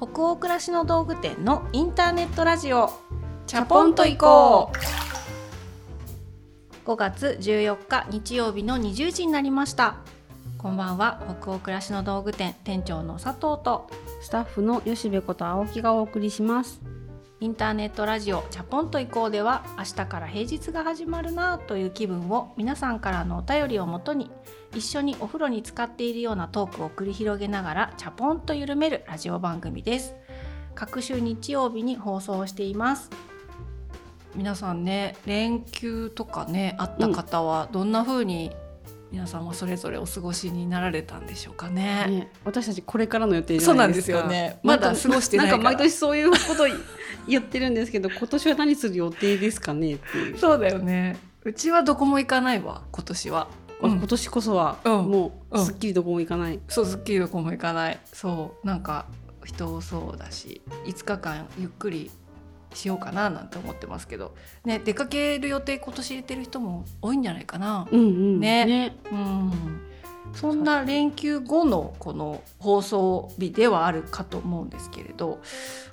北欧暮らしの道具店のインターネットラジオ。チャポンと行こう。5月14日日曜日の20時になりました。こんばんは。北欧暮らしの道具店店長の佐藤と。スタッフの吉部こと青木がお送りしますインターネットラジオチャポンと行こうでは明日から平日が始まるなという気分を皆さんからのお便りをもとに一緒にお風呂に浸かっているようなトークを繰り広げながらチャポンと緩めるラジオ番組です。各週日曜日に放送しています。皆さんね連休とかねあった方はどんな風に皆さんはそれぞれお過ごしになられたんでしょうかね。ね私たちこれからの予定じそうなんいですよね。まだ過ごしてないから。なんか毎年そういうこと言ってるんですけど 今年は何する予定ですかねっていう、そうだよね。うちはどこも行かないわ今年は。うん今年こそはうんもううんすっきりどこも行かない、そうすっきりどこも行かない。そうなんか人多そうだし5日間ゆっくりしようかななんて思ってますけど。ね出かける予定今年入れてる人も多いんじゃないかな。うんうん。ね。うん。そんな連休後のこの放送日ではあるかと思うんですけれど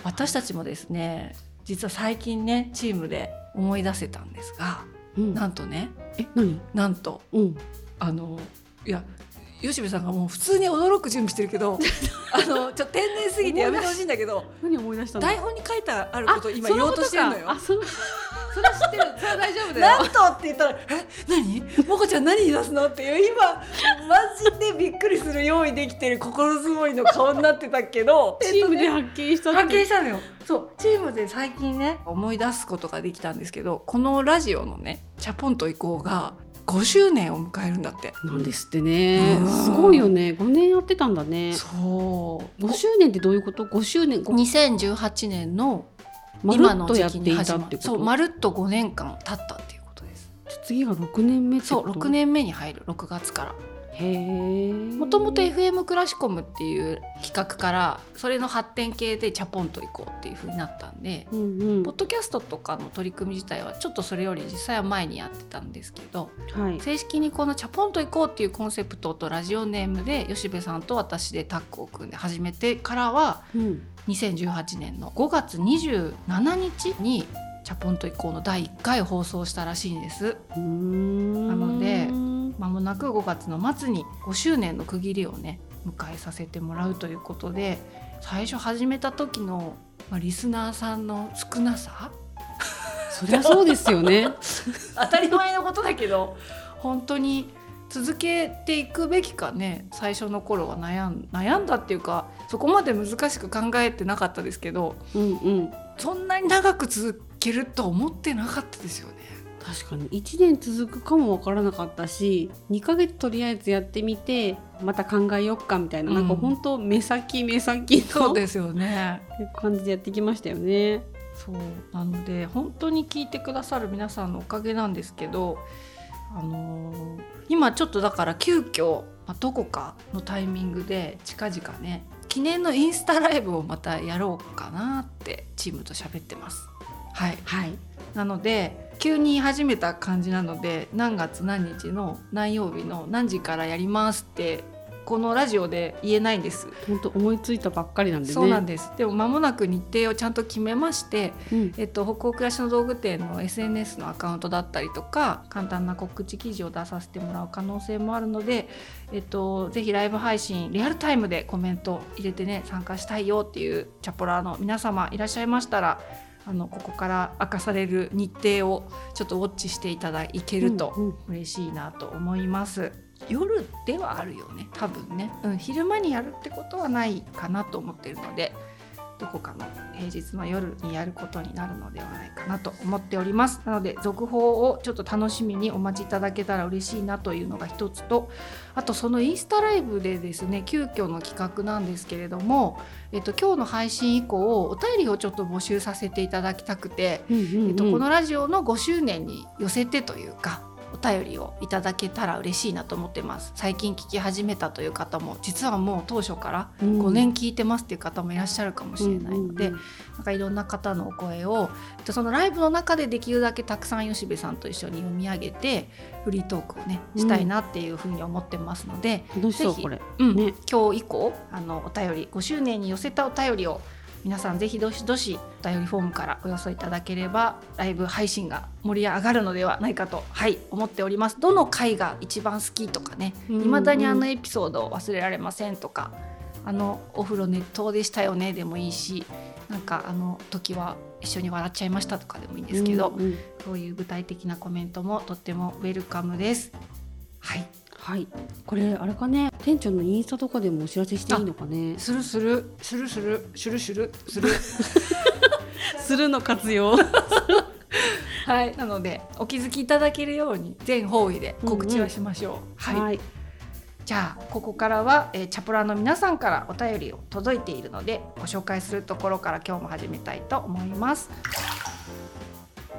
私たちもですね実は最近ねチームで思い出せたんですがうん。なんとねえ何？なんとうん。あのいや吉部さんがもう普通に驚く準備してるけど あのちょっと天然すぎてやめてほしいんだけど何思い出したの。台本に書いてあることを今言おうとしてるのよ。あ。そのそれ知ってる。それは大丈夫だよ。なんとって言ったら「え何？もこちゃん何言い出すの?」っていう今マジでびっくりする用意できてる心づもりの顔になってたけど。チームで発見した発見したのよ。そう。チームで最近ね。思い出すことができたんですけどこのラジオのね「チャポンと行こう」が5周年を迎えるんだって。なんですってね。うん。すごいよね。5年やってたんだね。そう。5周年ってどういうこと？5周年ご2018年の今の時期に始たってそうまるっと5年間経ったっていうことです。次が6年目そうこと？6年目に入る。6月からもともと FM クラシコムっていう企画からそれの発展系でチャポンと行こうっていう風になったんで、うんうん。ポッドキャストとかの取り組み自体はちょっとそれより実際は前にやってたんですけどはい。正式にこの「チャポンと行こう」っていうコンセプトとラジオネームで吉部さんと私でタッグを組んで始めてからはうん。2018年の5月27日に「チャポンと行こう」の第1回放送したらしいんです。なのでまもなく5月の末に5周年の区切りをね迎えさせてもらうということで最初始めた時の、まあ、リスナーさんの少なさ？そりゃそうですよね。当たり前のことだけど本当に続けていくべきかね最初の頃は悩ん悩んだっていうかそこまで難しく考えてなかったですけどうんうん。そんなに長く続けると思ってなかったですよね。確かに。1年続くかもわからなかったし2ヶ月とりあえずやってみてまた考えよっかみたいな、うん。なんか本当目先目先のそうですよね。感じでやってきましたよね。そう。なので本当に聞いてくださる皆さんのおかげなんですけど、あのー今ちょっとだから急遽、まあ、どこかのタイミングで近々ね記念のインスタライブをまたやろうかなってチームと喋ってます。はい、はい。なので急に始めた感じなので何月何日の何曜日の何時からやりますってこのラジオで言えないんです。本当思いついたばっかりなんでね。そうなんですでも間もなく日程をちゃんと決めましてうんえっと、北欧暮らしの道具店の SNS のアカウントだったりとか簡単な告知記事を出させてもらう可能性もあるので、えっと、ぜひライブ配信リアルタイムでコメント入れてね参加したいよっていうチャポラーの皆様いらっしゃいましたらあのここから明かされる日程をちょっとウォッチしていただけるとうんうん嬉しいなと思います。夜ではあるよね多分ね、うん、昼間にやるってことはないかなと思ってるのでどこかの平日の夜にやることになるのではないかなと思っております。なので続報をちょっと楽しみにお待ちいただけたら嬉しいなというのが一つとあとそのインスタライブでですね急遽の企画なんですけれども、えっと、今日の配信以降お便りをちょっと募集させていただきたくて、えっと、このラジオの5周年に寄せてというかお便りをいただけたら嬉しいなと思ってます。最近聞き始めたという方も実はもう当初からうん。5年聞いてますっていう方もいらっしゃるかもしれないので、うんうんなんかいろんな方のお声をでそのライブの中でできるだけたくさん吉部さんと一緒に読み上げてフリートークをねしたいなっていうふうに思ってますので、うぜひこれ。うん。ね今日以降あのお便り5周年に寄せたお便りを皆さんぜひどしどしお便りフォームからお寄せいただければライブ配信が盛り上がるのではないかとはい思っております。どの回が一番好きとかね未だにあのエピソードを忘れられませんとかあのお風呂熱湯でしたよねでもいいしなんかあの時は一緒に笑っちゃいましたとかでもいいんですけど、うんうん。そういう具体的なコメントもとってもウェルカムです。はいはい。これあれかね？店長のインスタとかでもお知らせしていいのかね？するする。するする。するする。する。するの活用。はい。なのでお気づきいただけるように全方位で告知はしましょう、うんうん。はい、はい、じゃあここからは、えー、チャプラの皆さんからお便りを届いているのでご紹介するところから今日も始めたいと思います。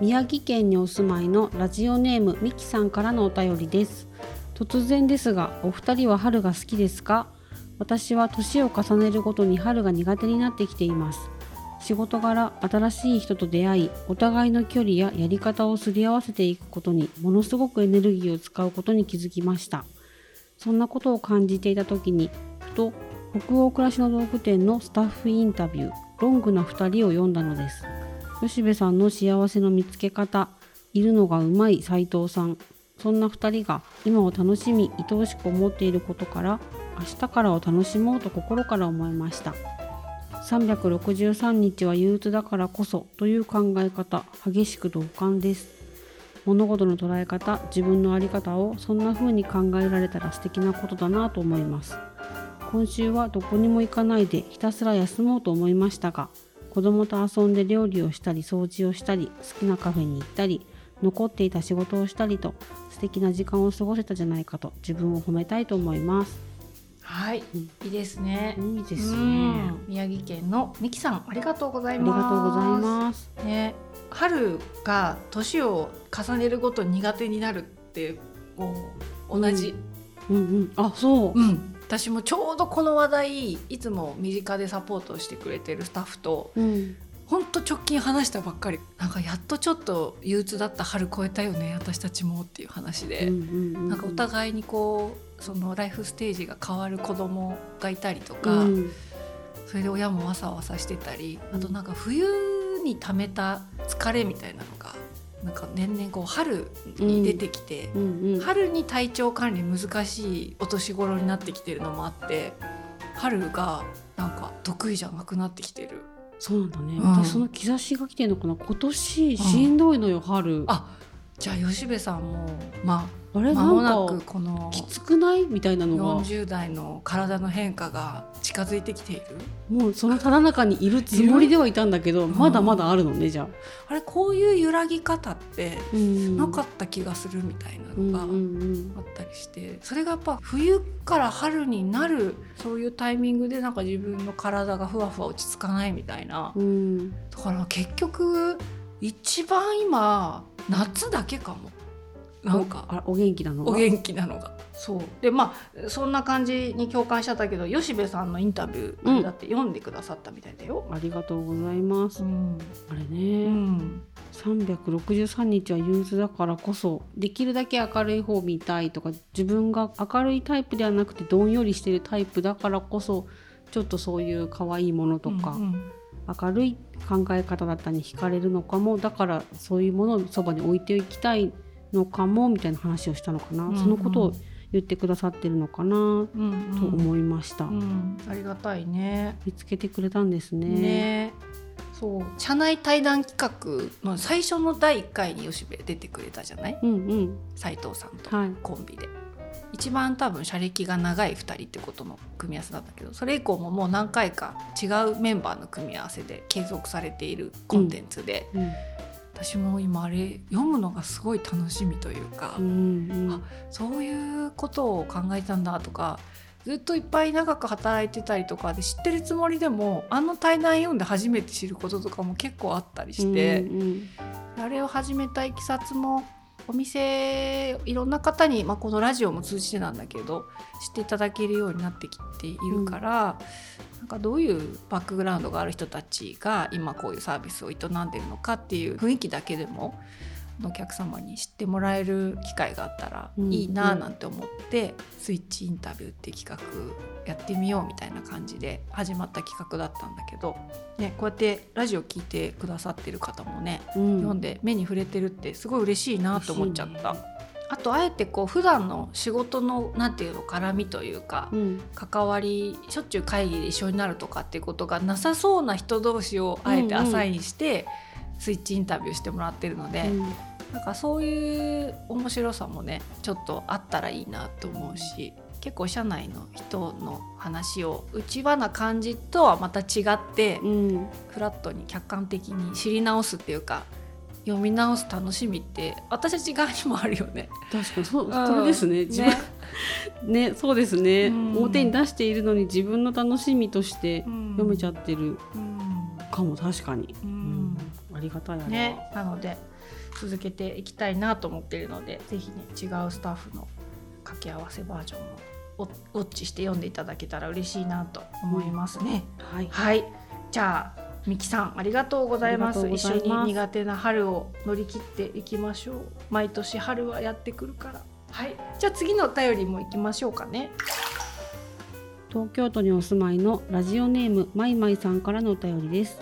宮城県にお住まいのラジオネームみきさんからのお便りです。突然ですがお二人は春が好きですか？私は年を重ねるごとに春が苦手になってきています。仕事柄新しい人と出会いお互いの距離ややり方をすり合わせていくことにものすごくエネルギーを使うことに気づきました。そんなことを感じていた時にふと北欧暮らしの道具店のスタッフインタビューロングな2人を読んだのです。吉部さんの幸せの見つけ方いるのがうまい斉藤さん。そんな2人が今を楽しみ愛おしく思っていることから明日からを楽しもうと心から思いました。363日は憂鬱だからこそという考え方激しく同感です。物事の捉え方自分の在り方をそんな風に考えられたら素敵なことだなと思います。今週はどこにも行かないでひたすら休もうと思いましたが子供と遊んで料理をしたり掃除をしたり好きなカフェに行ったり残っていた仕事をしたりと敵な時間を過ごせたじゃないかと自分を褒めたいと思います。はい、うん。いいですね。いいですうねん。宮城県のみきさんありがとうございありますがとうございます。ね、春が年を重ねるごとに苦手になるってもう同じ、うんうん。あそう。うん。私もちょうどこの話題いつも身近でサポートしてくれてるスタッフとうんほんと直近話したばっかり。なんかやっとちょっと憂鬱だった春超えたよね私たちもっていう話で、うんうんうんなんかお互いにこうそのライフステージが変わる子供がいたりとか、うん。それで親もわさわさしてたりあとなんか冬に溜めた疲れみたいなのがなんか年々こう春に出てきて、うんうん。春に体調管理難しいお年頃になってきてるのもあって春がなんか得意じゃなくなってきてる。そうなんだね、うん。私その兆しが来てるのかな？今年しんどいのよ、春。ああじゃあ吉部さんもまあれ間もなくこのきつくない？みたいなのが。40代の体の変化が近づいてきている。もうそのただ中にいるつもりではいたんだけどまだまだあるのねじゃあ、あれこういう揺らぎ方ってうん。なかった気がするみたいなうんのがうん。あったりしてそれがやっぱ冬から春になるそういうタイミングでなんか自分の体がふわふわ落ち着かないみたいな。うんうん。だから結局一番今夏だけかもなんかおあお元気なのが？お元気なのが。そう。でまあそんな感じに共感しちゃったけど吉部さんのインタビュうん。ーだって読んでくださったみたいだよ。ありがとうございます、うん。あれうね、ん363日は憂鬱だからこそできるだけ明るい方見たいとか自分が明るいタイプではなくてどんよりしてるタイプだからこそちょっとそういう可愛いものとか、うんうん。明るい考え方だったに惹かれるのかも。だからそういうものをそばに置いていきたいのかもみたいな話をしたのかな、うんうん。そのことを言ってくださってるのかな。うんと思いました、うん。ありがたいね。見つけてくれたんですね。ね。そう。社内対談企画の最初の第1回に吉部出てくれたじゃない？うんうん。斉藤さんとはい。コンビで。一番多分社歴が長い2人ってことの組み合わせだったけどそれ以降ももう何回か違うメンバーの組み合わせで継続されているコンテンツで、うん私も今あれ読むのがすごい楽しみというか、うんうん。あそういうことを考えたんだとかずっといっぱい長く働いてたりとかで知ってるつもりでもあの対談読んで初めて知ることとかも結構あったりして、うんうん。あれを始めたいきさつもお店いろんな方に、まあ、このラジオも通じてなんだけど知っていただけるようになってきているから、なんかどういうバックグラウンドがある人たちが今こういうサービスを営んでるのかっていう雰囲気だけでもお客様に知ってもらえる機会があったらうんいいななんて思って、スイッチインタビューって企画やってみようみたいな感じで始まった企画だったんだけど、ね、こうやってラジオ聞いてくださってる方もねうん。読んで目に触れてるってすごい嬉しいなと思っちゃった。あとあえてこう普段の仕事のなんていうの絡みというか、うん。関わりしょっちゅう会議で一緒になるとかっていうことがなさそうな人同士をあえてアサインして、スイッチインタビューしてもらってるので、うん。なんかそういう面白さもねちょっとあったらいいなと思うし結構社内の人の話を内輪な感じとはまた違って、うん。フラットに客観的に知り直すっていうか読み直す楽しみって私たち側にもあるよね。確かにそう、うん。それですね。自分ねそうですね、うん。表に出しているのに自分の楽しみとして読めちゃっってるうん。かも確かに、うん。ありがたいね、なので続けていきたいなと思っているのでぜひね違うスタッフの掛け合わせバージョンもウォウォッチして読んでいただけたら嬉しいなと思いますね。はい。はい。じゃあみきさんありがとうございます。一緒に苦手な春を乗り切っていきましょう。毎年春はやってくるから。はい。じゃあ次のお便りも行きましょうかね。東京都にお住まいのラジオネームまいまいさんからのお便りです。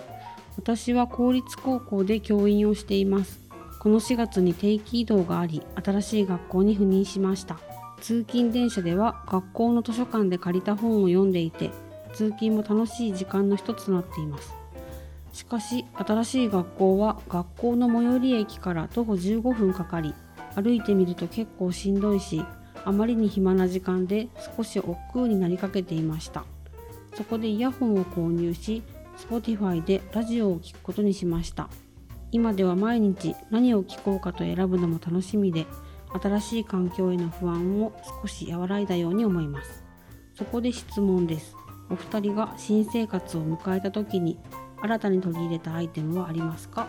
私は公立高校で教員をしています。この4月に定期移動があり新しい学校に赴任しました。通勤電車では学校の図書館で借りた本を読んでいて通勤も楽しい時間の一つとなっていますしかし新しい学校は学校の最寄り駅から徒歩15分かかり歩いてみると結構しんどいしあまりに暇な時間で少し億劫になりかけていました。そこでイヤホンを購入し Spotify でラジオを聴くことにしました。今では毎日何を聴こうかと選ぶのも楽しみで新しい環境への不安を少し和らいだように思います。そこで質問です。お二人が新生活を迎えた時に新たに取り入れたアイテムはありますか？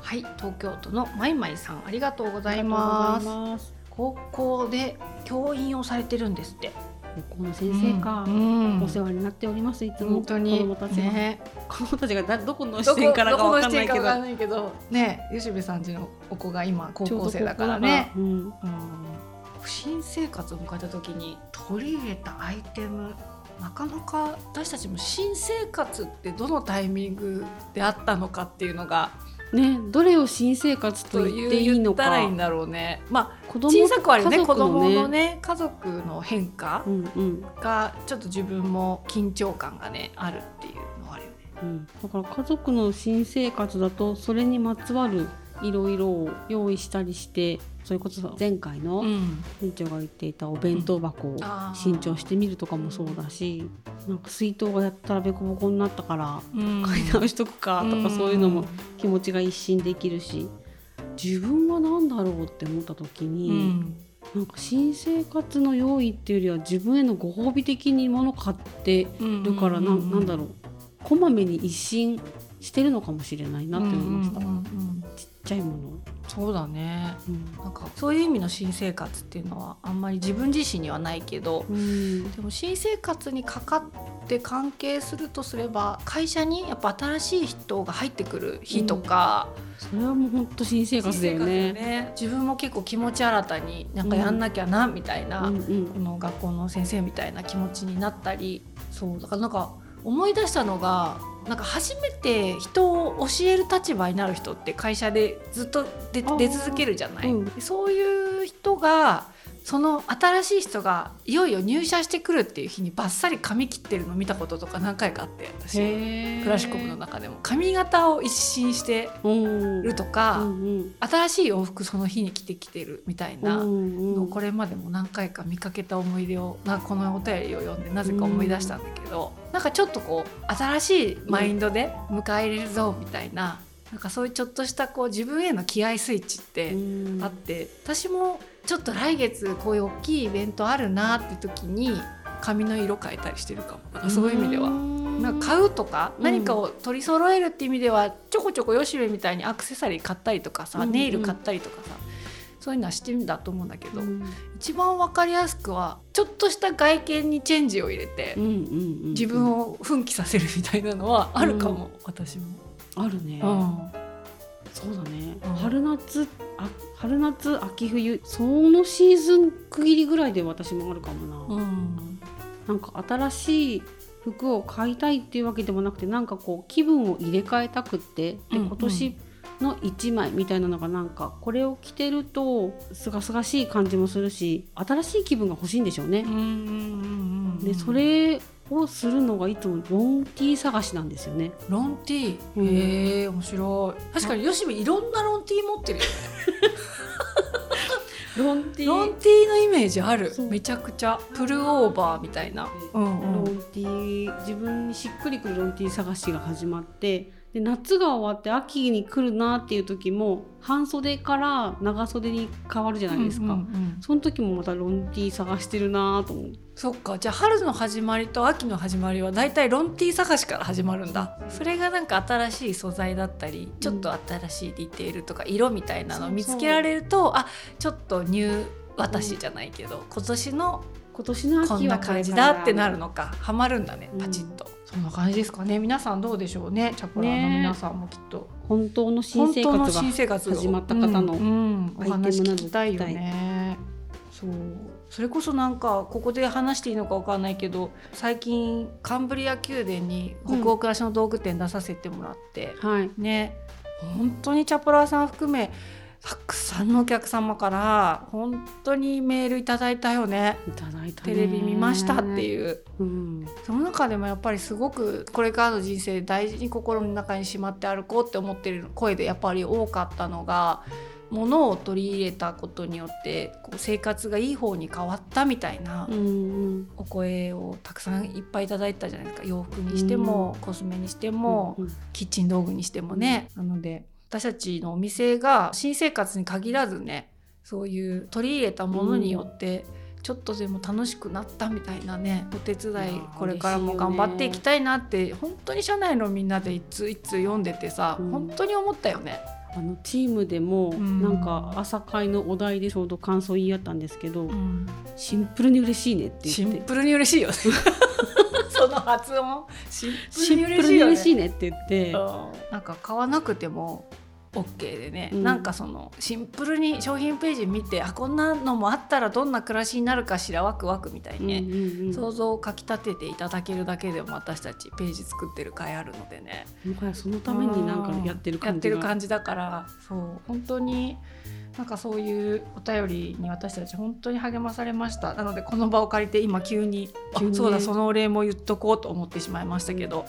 はい東京都のまいまいさんありがとうございあます。高校で教員をされてるんですって。高校の先生か、うんお世話になっておりますいつも。本当に。子供たちは、ね。子供たちがだ どこの視点からかわかんないけど。ね吉部さんちのお子が今高校生だからね。うん。新生活を迎えた時に取り入れたアイテムなかなか私たちも新生活ってどのタイミングであったのかっていうのががねどれを新生活とと言っていいの言ったらいいかんだろうね。まあ子供小さくはね。家子供のね家族の変化がちょっと自分も緊張感がねあるっていうのはあるよね。うん、だから家族の新生活だとそれにまつわるいろいろを用意したりしてそれこそ前回のん、店長が言っていたお弁当箱を新調してみるとかもそうだしなんか水筒がやったらべこぼこになったからうん。買い直しとくかとかそういうのも気持ちが一新できるし自分は何だろうって思った時うに、ん。なんか新生活の用意っていうよりは自分へのご褒美的にもの買ってるからな,、ん、なんだろうこまめに一新してるのかもしれないなって思いました、うんうんうんうんちっちゃいもの、そうだね。うん。なんかそういう意味の新生活っていうのはあんまり自分自身にはないけどうん。でも新生活にかかって関係するとすれば会社にやっぱ新しい人が入ってくる日とか、それはもう本当新生活だよね。活ね。自分も結構気持ち新たになんかやんなきゃなみたいな、うんうん。この学校の先生みたいな気持ちになったりそうだからなんか思い出したのがなんか初めて人を教える立場になる人って会社でずっと出続けるじゃない、うん。そういう人がその新しい人がいよいよ入社してくるっていう日にバッサリ髪切ってるの見たこととか何回かあって私。クラシック部の中でも髪型を一新してうんるとか、うんうん。新しい洋服その日に着てきてるみたいな。うんうんのこれまでも何回か見かけた思い出をなこのお便りを読んでなぜか思い出したんだけど、なんかちょっとこう新しいマインドで迎え入れるぞみたいな,、なんかそういうちょっとしたこう自分への気合スイッチってうん。あって、私もちょっと来月こういう大きいイベントあるなって時に髪の色変えたりしてるかも。なんかそういう意味では。なんか買うとかうん。何かを取り揃えるっていう意味ではちょこちょこよしべみたいにアクセサリー買ったりとかさ、うんうん。ネイル買ったりとかさそういうのはしてるんだと思うんだけど、うん。一番わかりやすくはちょっとした外見にチェンジを入れて、うんうんうん自分を奮起させるみたいなのはあるかも、私も。あるね、うんそうだね、うん。春夏あ春夏秋冬そのシーズン区切りぐらいで私もあるかもな、うん。なんか新しい服を買いたいっていうわけでもなくてなんかこう気分を入れ替えたくってで今年の1枚みたいなのがなんかこれを着てるとすがすがしい感じもするし新しい気分が欲しいんでしょうね。でそれをするのがいつもロンティー探しなんですよね。ロンティうん。ー、へえ面白い。確かによしみいろんなロンティー持ってるよね。ロンテロンティーのイメージある。めちゃくちゃ。プルオーバーみたいな、うん。ロうん、ンティー。自分にしっくりくるロンティー探しが始まってで夏が終わって秋に来るなっていう時も半袖から長袖に変わるじゃないですか、うんうんうん。その時もまたロンティー探してるなと思ってそっか。じゃあ春の始まりと秋の始まりはだいたいロンティー探しから始まるんだ。それがなんか新しい素材だったりちょっと新しいディテールとか色みたいなのを見つけられるとあちょっとニュー私じゃないけど今年の今年の秋はこんな感じだってなるのか。ハマるんだねうん。パチッと、そんな感じですかね。皆さんどうでしょうね。チャコラーの皆さんもきっと、本当の新生活が新生活始まった方のうんうん。お話聞きたいよね。そう。それこそなんかここで話していいのかわかんないけど最近カンブリア宮殿に北欧暮らしの道具店出させてもらって、はい。ね。本当にチャポラーさん含めたくさんのお客様から本当にメールいただいたよね。いただいたね。テレビ見ましたってう、いう。うん、その中でもやっぱりすごくこれからの人生で大事に心の中にしまって歩こうって思ってる声でやっぱり多かったのが物を取り入れたことによってこう生活がいい方に変わったみたいなお声をたくさんいっぱいいただいたじゃないですか。洋服にしても、コスメにしても、うん。キッチン道具にしてもね、なので私たちのお店が新生活に限らずねそういう取り入れたものによって、ちょっとでも楽しくなったみたいなねお手伝いこれからも頑張っていきたいなって本当に社内のみんなで一通一通読んでてさ、うん。本当に思ったよね。あのチームでもん。なんか朝会のお題でちょうど感想言い合ったんですけど、うん。シンプルに嬉しいねってシ言って。ンプルに嬉しいよね。その発音。シンシンプルに嬉しいねって言って、なんか買わなくても OK でね、うん。なんかそのシンプルに商品ページ見てあこんなのもあったらどんな暮らしになるかしらワクワクみたいにね、うんうんうん。想像をかきたてていただけるだけでも私たちページ作ってる回あるのでね。もはやそのためになんかやってるやって感じがる感じだからそう本当になんかそういうお便りに私たち本当に励まされました。なのでこの場を借りて今急にそうだそのお礼も言っとこうと思ってしまいましたけど、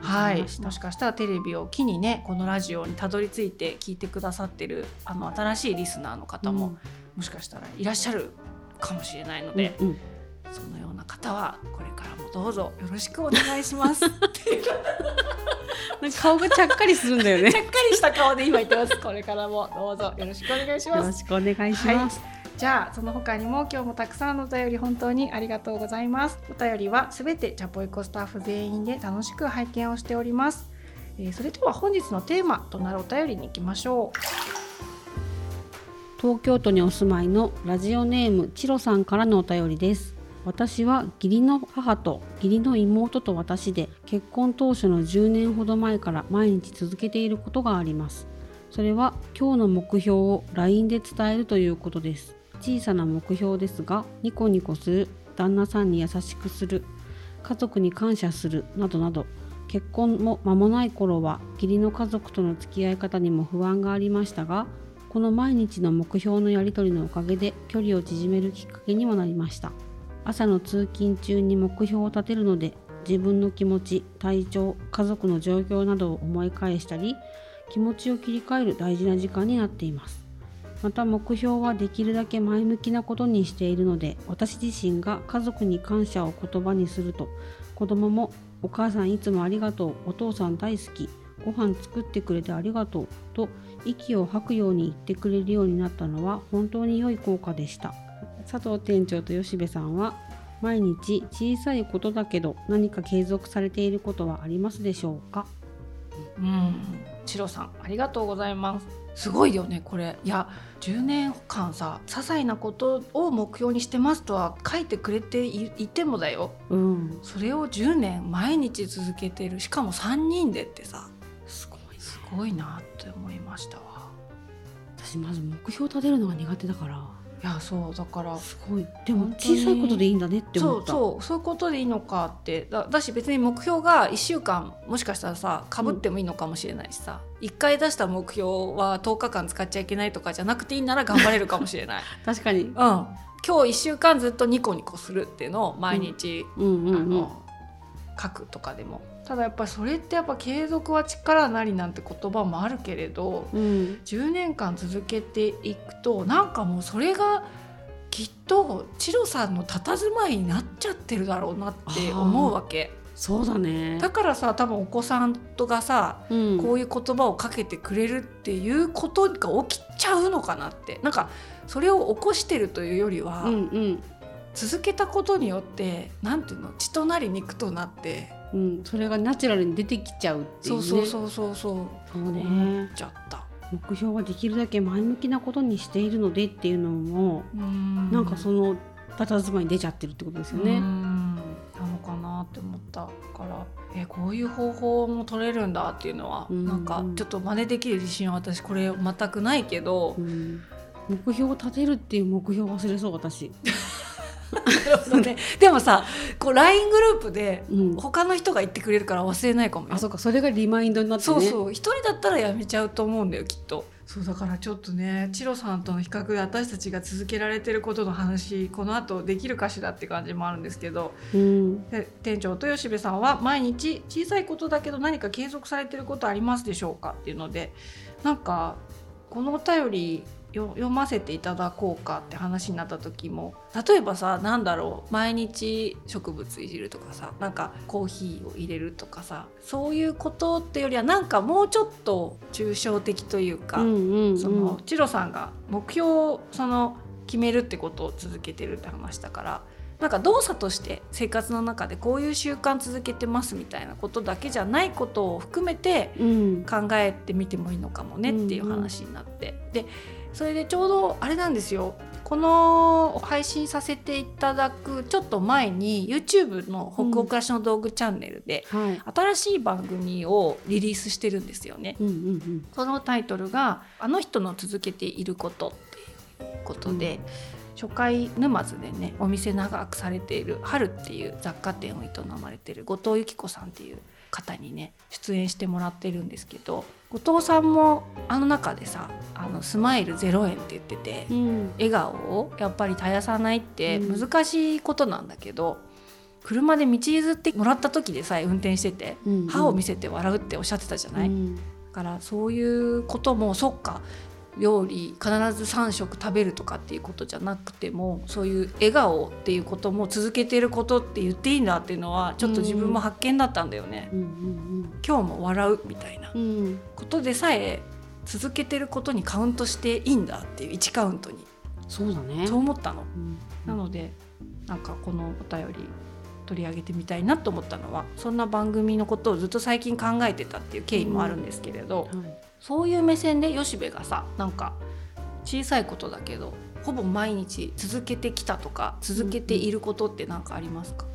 はい。もしかしたらテレビを機にねこのラジオにたどり着いて聞いてくださってるあの新しいリスナーの方も、もしかしたらいらっしゃるかもしれないのうんで、うんそのような方はこれからもどうぞよろしくお願いします。っていうなんか顔がちゃっかりするんだよね。ちゃっかりした顔で今言ってます。これからもどうぞよろしくお願いしよろますしくお願いします、じゃあその他にも今日もたくさんのお便り本当にありがとうございます。お便りはすべてジャポイコスタッフ全員で楽しく拝見をしております、えーそれでは本日のテーマとなるお便りに行きましょ東京都にお住まいのラジオネームチロさんからのお便りです私は義理の母と義理の妹と私で結婚当初の10年ほど前から毎日続けていることがあります。それは今日の目標を LINE で伝えるということです。小さな目標ですがニコニコする旦那さんに優しくする家族に感謝するなどなど。結婚も間もない頃は義理の家族との付き合い方にも不安がありましたがこの毎日の目標のやり取りのおかげで距離を縮めるきっかけにもなりました。朝の通勤中に目標を立てるので自分の気持ち体調家族の状況などを思い返したり気持ちを切り替える大事な時間になっています。また目標はできるだけ前向きなことにしているので私自身が家族に感謝を言葉にすると子供もお母さんいつもありがとうお父さん大好きご飯作ってくれてありがとうと息を吐くように言ってくれるようになったのは本当に良い効果でした。佐藤店長と吉部さんは毎日小さいことだけど何か継続されていることはありますでしょうか？う、うん、チロさんありがとうございます。すごいよねこれ。いや10年間さ些細なことを目標にしてますとは書いてくれていいてもだよ。うん。それを10年毎日続けてる。しかも3人でってさ。すごいすごいなって思いましたわ。私まず目標立てるのが苦手だからいやそうだから。すごい。でも小さいことでいいんだねってそう思った。そうそういうことでいいのかって。だだし別に目標が1週間もしかしたらさかぶってもいいのかもしれないしさ、1回出した目標は10日間使っちゃいけないとかじゃなくていいなら頑張れるかもしれない。確かに。うん、今日1週間ずっとニコニコするっていうのを毎日、うんうんうん。あの書くとかでもただやっぱりそれってやっぱ継続は力なりなんて言葉もあるけれどうん。10年間続けていくとなんかもうそれがきっとチロさんの佇まいになっちゃってるだろうなって思うわけ。そうだね。だからさ多分お子さんとがさうん。こういう言葉をかけてくれるっていうことが起きちゃうのかなって。なんかそれを起こしてるというよりは、うんうん。続けたことによってなんていうの血となり肉となってうん、それがナチュラルに出てきちゃうっていうね。そうそうそうそうそう。ね。ちゃった。目標はできるだけ前向きなことにしているのでっていうのも、うん。なんかその佇まいに出ちゃってるってことですようね。ん。なのかなって思ったから。えこういう方法も取れるんだっていうのは、うん。なんかちょっと真似できる自信は私これ全くないけど。う、ん。目標を立てるっていう目標忘れそう私。なるほどね。でもさこう LINE グループでうん、他の人が言ってくれるから忘れないかもよ。あそうか。それがリマインドになってね。そうそう。一人だったらやめちゃうと思うんだよきっと。そうだからちょっとねチロさんとの比較で私たちが続けられてることの話この後できるかしらって感じもあるんですけど。うん。で店長と吉部さんは毎日小さいことだけど何か継続されてることありますでしょうかっていうのでなんかこのお便りよ読ませていただこうかって話になった時も例えばさなんだろう毎日植物いじるとかさなんかコーヒーを入れるとかさそういうことってよりはなんかもうちょっと抽象的というか、うんうんうん。そのチロさんが目標をその決めるってことを続けてるって話だからなんか動作として生活の中でこういう習慣続けてますみたいなことだけじゃないことを含めてうん。考えてみてもいいのかもねっていう話になって、でそれでちょうどあれなんですよこの配信させていただくちょっと前に YouTube の北欧暮らしの道具チャンネルで、はい。新しい番組をリリースしてるんですよね。うんうんそのタイトルが「あの人の続けていること」っていうことで、初回沼津でねお店長くされている春っていう雑貨店を営まれている後藤由紀子さんっていう方にね出演してもらってるんですけど後藤さんもあの中でさ「あのスマイル0円」って言っててうんうん。笑顔をやっぱり絶やさないってうん。難しいことなんだけど、車で道譲ってもらった時でさえ運転しててうん。歯を見せて笑うっておっしゃってたじゃない、うん。だからそういうこともそっか料理必ず3食食べるとかっていうことじゃなくてもそういう笑顔っていうことも続けてることって言っていいんだっていうのはちょっと自分も発見だったんだよね。うんうん今日も笑うみたいなうんうんことでさえ続けてることにカウントしていいんだっていう1カウントにそうだね。そう思ったの。うんなのでなんかこのお便り取り上げてみたいなと思ったのはそんな番組のことをずっと最近考えてたっていう経緯もあるんですけれど、はいそういう目線で吉部がさなんか小さいことだけどほぼ毎日続けてきたとか続けていることって何かありますか、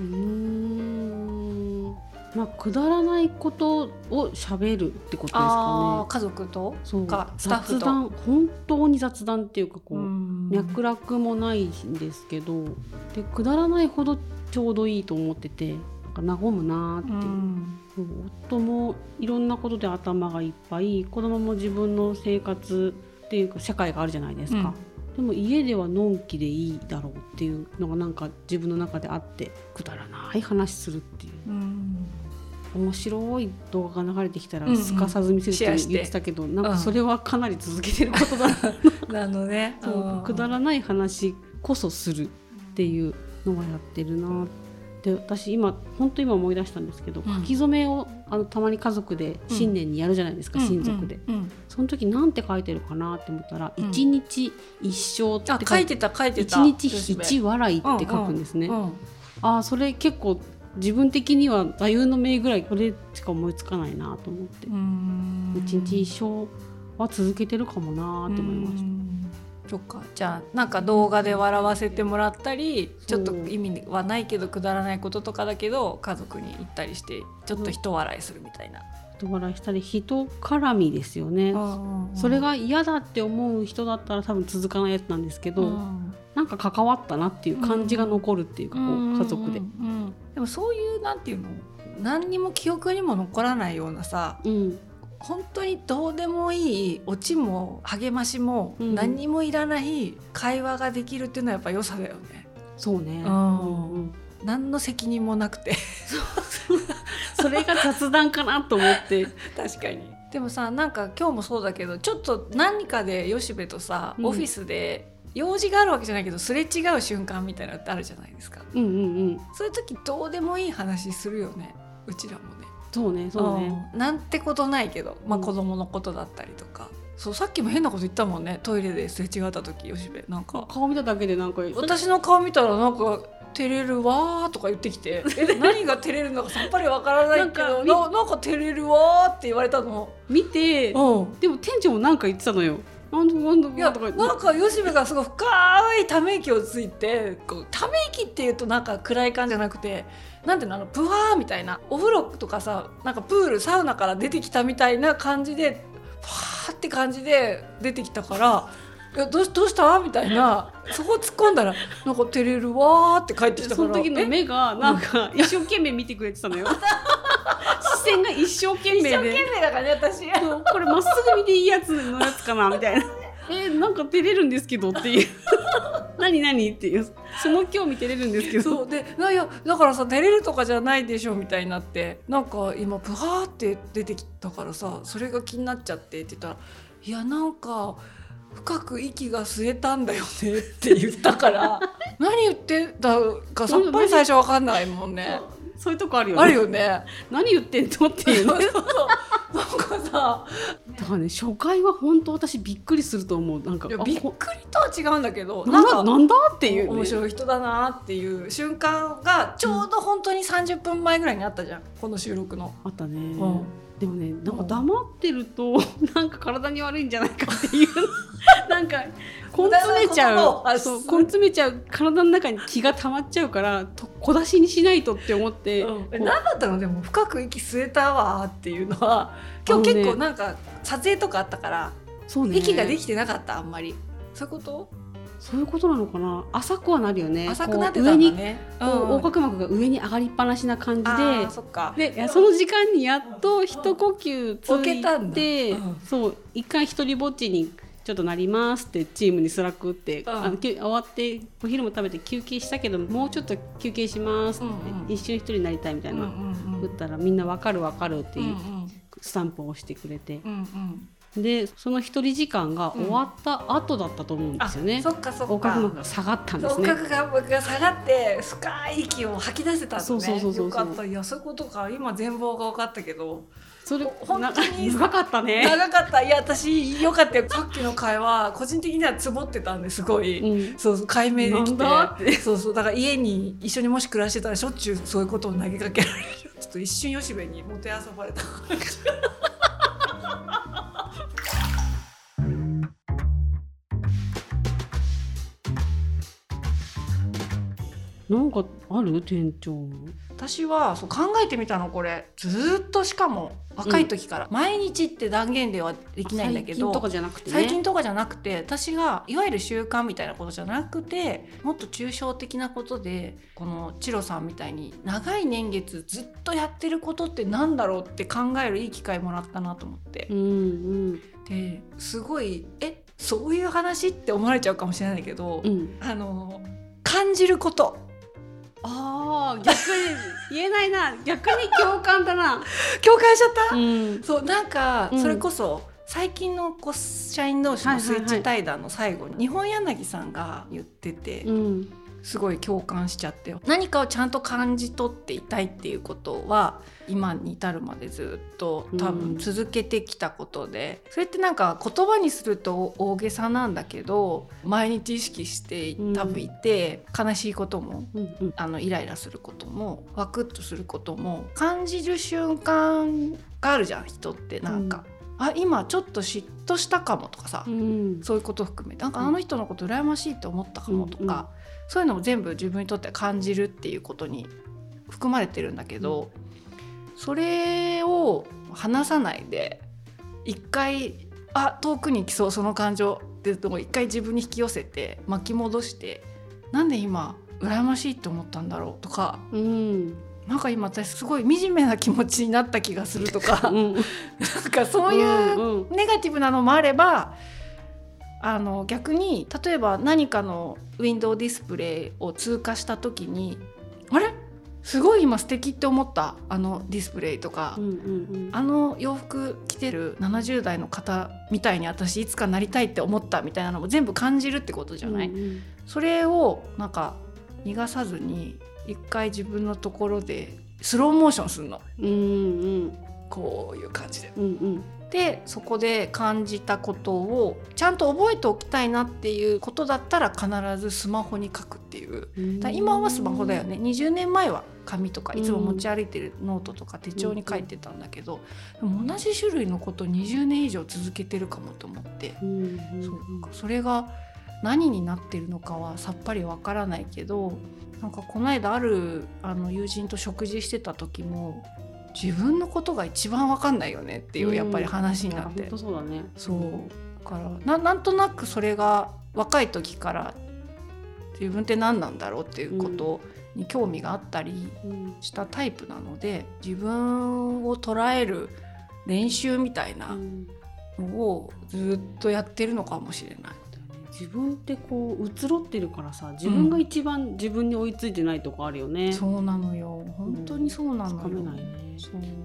うーん。まあくだらないことを喋るってことですかあー家族と？ね。そう。かスタッフと？雑談本当に雑談っていうかこう、ん。脈絡もないんですけどでくだらないほどちょうどいいと思っててなんか和むなーっていう。うん。夫もいろんなことで頭がいっぱい子供も自分の生活っていうか社会があるじゃないですか、でも家ではのんきでいいだろうっていうのがなんか自分の中であってくだらない話するっていう。うん。面白い動画が流れてきたらうんうん。すかさず見せるって言ってたけど、なんかそれはかなり続けてることだな、なのね。そうくだらない話こそするっていうのはやってるなで私今本当今思い出したんですけど、うん。書き初めをあのたまに家族で新年にやるじゃないですか、親族で、うんうん。その時なんて書いてるかなって思ったら「うん。一日一生」ってあ書いてた書いて一た日一笑いって書くんですね、うん。あーそれ結構自分的には座右の銘ぐらいこれしか思いつかないなと思って。うん。一日一生は続けてるかもなって思いました。そっか。じゃあなんか動画で笑わせてもらったりちょっと意味はないけどくだらないこととかだけど家族に行ったりしてちょっと人笑いするみたいな。人笑いしたり人絡みですよね。それが嫌だって思う人だったら多分続かないやつなんですけど、うん。なんか関わったなっていう感じが残るっていうか、こう家族でうん。うんうん。でもそういうなんていうの？何にも記憶にも残らないようなさうん、本当にどうでもいいオチも励ましもうん。何にもいらない会話ができるっていうのはやっぱ良さだよね。そうね。うん。何の責任もなくて。それが雑談かなと思って。確かに。でもさなんか今日もそうだけどちょっと何かで吉部とさ、うん。オフィスで用事があるわけじゃないけどすれ違う瞬間みたいなのってあるじゃないですか。うんうんうん。そういう時どうでもいい話するよね。うちらもねそうね、そうね。うん。なんてことないけど、まあ、うん。子供のことだったりとか、そうさっきも変なこと言ったもんね。トイレですれ違った時吉部。なんか。顔見ただけでなんか。私の顔見たらなんか照れるわーとか言ってきて。え 何が照れるのかさっぱりわからないけどなんかななんか照れるわーって言われたの？見て、うん。でも店長もなんか言ってたのよ。なんとなんといやとかなんか吉部がすごい深いため息をついてこうため息っていうとなんか暗い感じじゃなくてなんていうのあのプワーみたいなお風呂とかさなんかプールサウナから出てきたみたいな感じでファーって感じで出てきたから「いやどうしどうした?」みたいな そこ突っ込んだら「なんか照れるわ」って帰ってきたからその時のえ目がなんか一生懸命見てくれてたのよ。視線が一生懸命で。命だからね私。これまっすぐ見ていいやつのやつかなみたいな。えなんか照れるんですけどっていう。何何っていう。その興味照れるんですけど。そうでいやだからさ照れるとかじゃないでしょみたいになってなんか今プハーって出てきたからさそれが気になっちゃってって言ったら「いやなんか深く息が吸えたんだよね」って言ったから 何言ってたかさっぱり最初わかんないもんね。そういうとこあるよね。あるよね。何言ってんのっていうね。そうそうそうなんかさだからね初回は本当私びっくりすると思う。なんかびっくりとは違うんだけどななんんかだなんだっていう、ね。面白い人だなっていう瞬間がちょうど本当に30分前ぐらいにあったじゃんこの収録の。あったね。うんでもねなんか黙ってると なんか体に悪いんじゃないかっていう。なんか根詰めちゃう。そう根詰めちゃう体の中に気が溜まっちゃうからと小出しにしないとって思って、こうえ何だったの？でも深く息吸えたわっていうのは。今日結構なんか撮影とかあったから、ね。息ができてなかった？あんまり。そういうこと？そういうことなのかな？浅くはなるよね。浅くなってたんだね。横隔膜が上に上がりっぱなしな感じあでーそでいやその時間にやっと一呼吸つ置けいたんうん。そう一回一人ぼっちにちょっとなりますってチームに Slack って、うん。あのき終わってお昼も食べて休憩したけどもうちょっと休憩しますって、うん。うん一瞬一人になりたいみたいな、うんうん打ったらみんなわかるわかるってうんういうん。スタンプを押してくれて、うんうんでその一人時間が終わった後だったと思うんですよね。そっかそっか。膜が下がったんですね。横隔膜が下がって深い息を吐き出せたんだね。そうそうそうそうよかったいやそういうことか。今全貌が分かったけど。それ本当にな長かったね。長かった。いや私よかったよ。さっきの会話個人的にはつぼってたんですごい、うん。そうそう解明できて。なんだ？ってそうそうだから家に一緒にもし暮らしてたらしょっちゅうそういうことを投げかけられる。ちょっと一瞬吉部にもてあそばれたなんかある店長？私はそう考えてみたのこれずーっとしかも若い時から、毎日って断言ではできないんだけど最近とかじゃなくてね。最近とかじゃなくて私がいわゆる習慣みたいなことじゃなくてもっと抽象的なことでこのチロさんみたいに長い年月ずっとやってることってなんだろうって考えるいい機会もらったなと思ってう、んうんですごいえそういう話って思われちゃうかもしれないけど、うん。あの感じることああ逆に言えないな。逆に共感だな。共感しちゃった、うん。そうなんかうん。それこそ、最近のこう社員同士のスイッチ対談の最後に、日本柳さんが言ってて、うんすごい共感しちゃって何かをちゃんと感じ取っていたいっていうことは今に至るまでずっと多分続けてきたことで、それってなんか言葉にすると大げさなんだけど毎日意識して多分いて、悲しいことも、あのイライラすることもワクッとすることも感じる瞬間があるじゃん人って。なんか。あ今ちょっと嫉妬したかもとかさ、うん、そういうこと含めて。なんかあの人のこと羨ましいって思ったかもとか、うんうん、そういうのも全部自分にとって感じるっていうことに含まれてるんだけど、うん、それを話さないで一回あ遠くに来そうその感情っていう一回自分に引き寄せて巻き戻してなんで今羨ましいって思ったんだろうとか、うん、なんか今私すごい惨めな気持ちになった気がするとか、うん、なんかそういうネガティブなのもあれば、あの逆に例えば何かのウィンドウディスプレイを通過した時にあれ？すごい今素敵って思ったあのディスプレイとか、うんうんうん、あの洋服着てる70代の方みたいに私いつかなりたいって思ったみたいなのも全部感じるってことじゃない、うんうん、それをなんか逃がさずに一回自分のところでスローモーションするの、うんうん、こういう感じで。うんうんでそこで感じたことをちゃんと覚えておきたいなっていうことだったら必ずスマホに書くっていう。今はスマホだよね。20年前は紙とかいつも持ち歩いてるノートとか手帳に書いてたんだけど、同じ種類のこと20年以上続けてるかもと思って、そうそれが何になってるのかはさっぱりわからないけどなんかこの間あるあの友人と食事してた時も自分のことが一番わかんないよねっていうやっぱり話になって、うん、そうだね。そう。だからななんとなくそれが若い時から自分って何なんだろうっていうことに興味があったりしたタイプなので自分を捉える練習みたいなのをずっとやってるのかもしれない。自分ってこう移ろってるからさ自分が一番自分に追いついてないとこあるよね、うん、そうなのよ。本当にそうなのよ、うん、ないね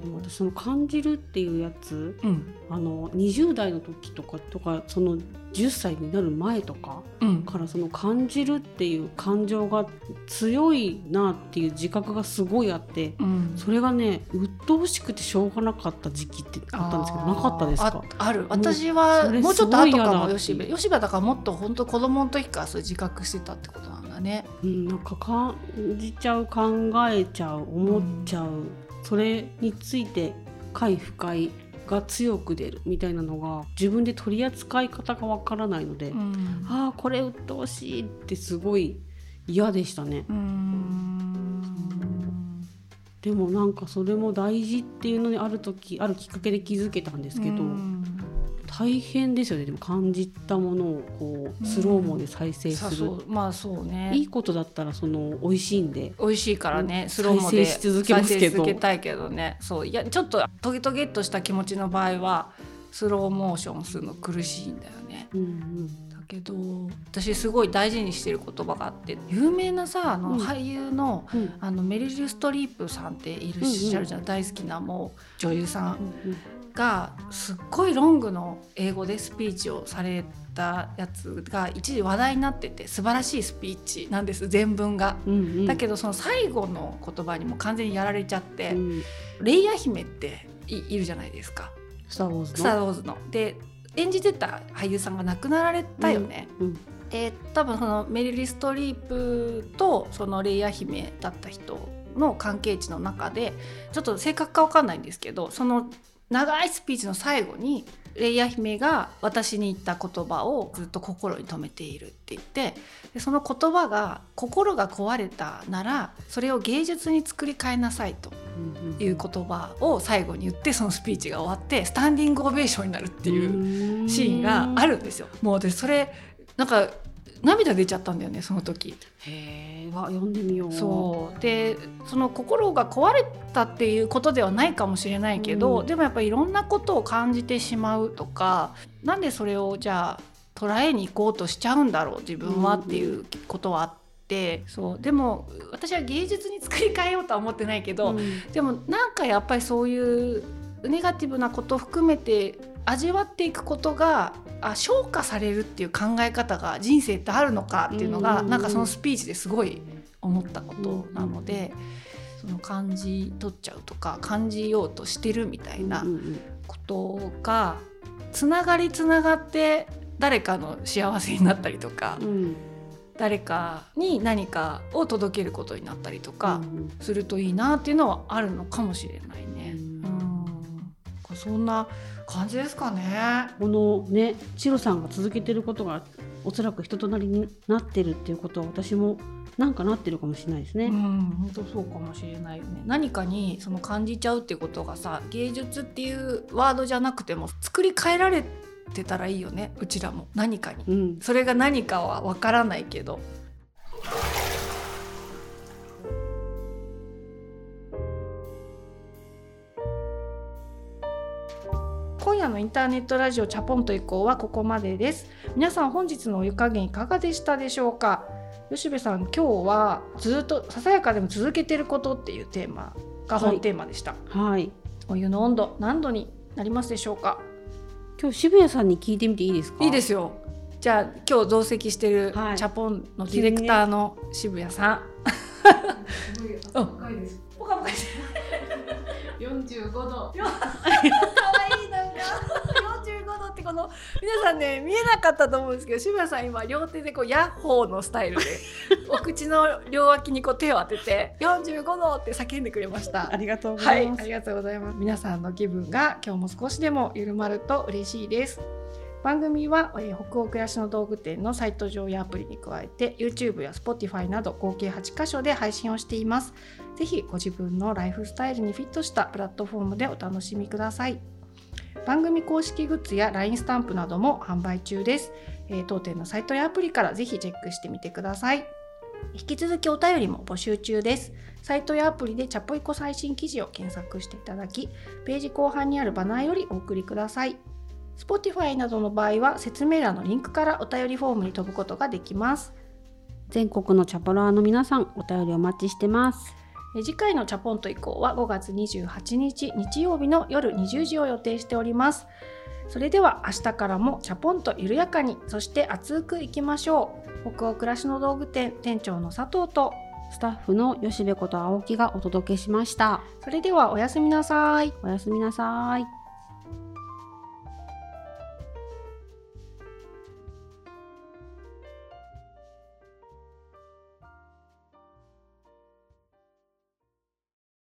でも私その感じるっていうやつ、うん、あの20代の時とかとかその10歳になる前とかからその感じるっていう感情が強いなっていう自覚がすごいあって、うん、それがね鬱陶しくてしょうがなかった時期ってあったんですけどなかったですか？ある。私はもうちょっと後かも。吉部吉部だからもっと本当子供の時からそういう自覚してたってことなんだね。うん、なんか感じちゃう考えちゃう思っちゃう、うんそれについて快不快が強く出るみたいなのが自分で取り扱い方がわからないので、うん、ああこれ鬱陶しいってすごい嫌でしたね。でもなんかそれも大事っていうのにある時あるきっかけで気づけたんですけど、大変ですよね。でも感じたものをこうスローモで再生する、うん、まあそうね。いいことだったらその美味しいんで。美味しいからね、スローモで再生し続けますけど。けたいけどね。そういやちょっとトゲトゲっとした気持ちの場合はスローモーションするの苦しいんだよね。うんうん。だけど私すごい大事にしてる言葉があって有名なさあの俳優のうん、あのメリル・ストリープさんっているしゃるじゃん、うんうん、大好きなもう女優さん、うんうんがすっごいロングの英語でスピーチをされたやつが一時話題になってて素晴らしいスピーチなんです全文が、うんうん、だけどその最後の言葉にも完全にやられちゃって、うん、レイヤ姫っているじゃないですか。スター・ウォーズの？スター・ウォーズの。で演じてた俳優さんが亡くなられたよね。うんうん。えー、多分そのメリリ・ストリープとそのレイヤ姫だった人の関係値の中でちょっと正確か分かんないんですけどその長いスピーチの最後にレイヤ姫が私に言った言葉をずっと心に留めているって言ってその言葉が心が壊れたならそれを芸術に作り変えなさいという言葉を最後に言ってそのスピーチが終わってスタンディングオベーションになるっていうシーンがあるんですよ。もうでそれなんか涙出ちゃったんだよねその時。へえ読んでみよう。そうでその心が壊れたっていうことではないかもしれないけど、うん、でもやっぱりいろんなことを感じてしまうとかなんでそれをじゃあ捉えに行こうとしちゃうんだろう自分はっていうことはあって。そうでも私は芸術に作り変えようとは思ってないけど、うん、でもなんかやっぱりそういうネガティブなことを含めて味わっていくことがあ消化されるっていう考え方が人生ってあるのかっていうのが、うん。なんかそのスピーチですごい思ったことなので、その感じ取っちゃうとか感じようとしてるみたいなことがつながりつながって誰かの幸せになったりとか、うん。誰かに何かを届けることになったりとかうんするといいなっていうのはあるのかもしれないね。うん。うん、そんな感じですかね。このねチロさんが続けてることがおそらく人となりになってるっていうことは私もなんかなってるかもしれないですね。うん、本当そうかもしれないよね。何かにその感じちゃうっていうことがさ、芸術っていうワードじゃなくても作り変えられてたらいいよね。うちらも何かに。うん、それが何かはわからないけど。夜のインターネットラジオチャポンと以降はここまでです。皆さん本日のお湯加減いかがでしたでしょうか？吉部さん今日はずっとささやかでも続けてることっていうテーマが本テーマでした、はい、はい、お湯の温度何度になりますでしょうか？今日渋谷さんに聞いてみていいですか？いいですよ。じゃあ今日同席してるチャポンのディレクターの渋谷さん、は いです、ポカポカしてる四十五度。可愛いなんか。度ってこの皆さんね見えなかったと思うんですけど渋谷さん今両手でこうヤッホーのスタイルで お口の両脇にこう手を当てて45度って叫んでくれました。ありがとうございます、はい、ありがとうございます。皆さんの気分が今日も少しでも緩まると嬉しいです。番組は、えー北欧暮らしの道具店のサイト上やアプリに加えて YouTube や Spotify など合計8カ所で配信をしています。ぜひご自分のライフスタイルにフィットしたプラットフォームでお楽しみください。番組公式グッズや LINE スタンプなども販売中です。えー当店のサイトやアプリからぜひチェックしてみてください。引き続きお便りも募集中です。サイトやアプリでチャポイコ最新記事を検索していただき、ページ後半にあるバナーよりお送りください。Spotify などの場合は説明欄のリンクからお便りフォームに飛ぶことができます。全国のチャポラーの皆さん、お便りお待ちしてます。え次回のチャポンと以降は5月28日日曜日の夜20時を予定しております。それでは明日からもチャポンと緩やかにそして熱くいきましょう。北欧暮らしの道具店店長の佐藤とスタッフの吉部こと青木がお届けしました。それではおやすみなさい。おやすみなさい。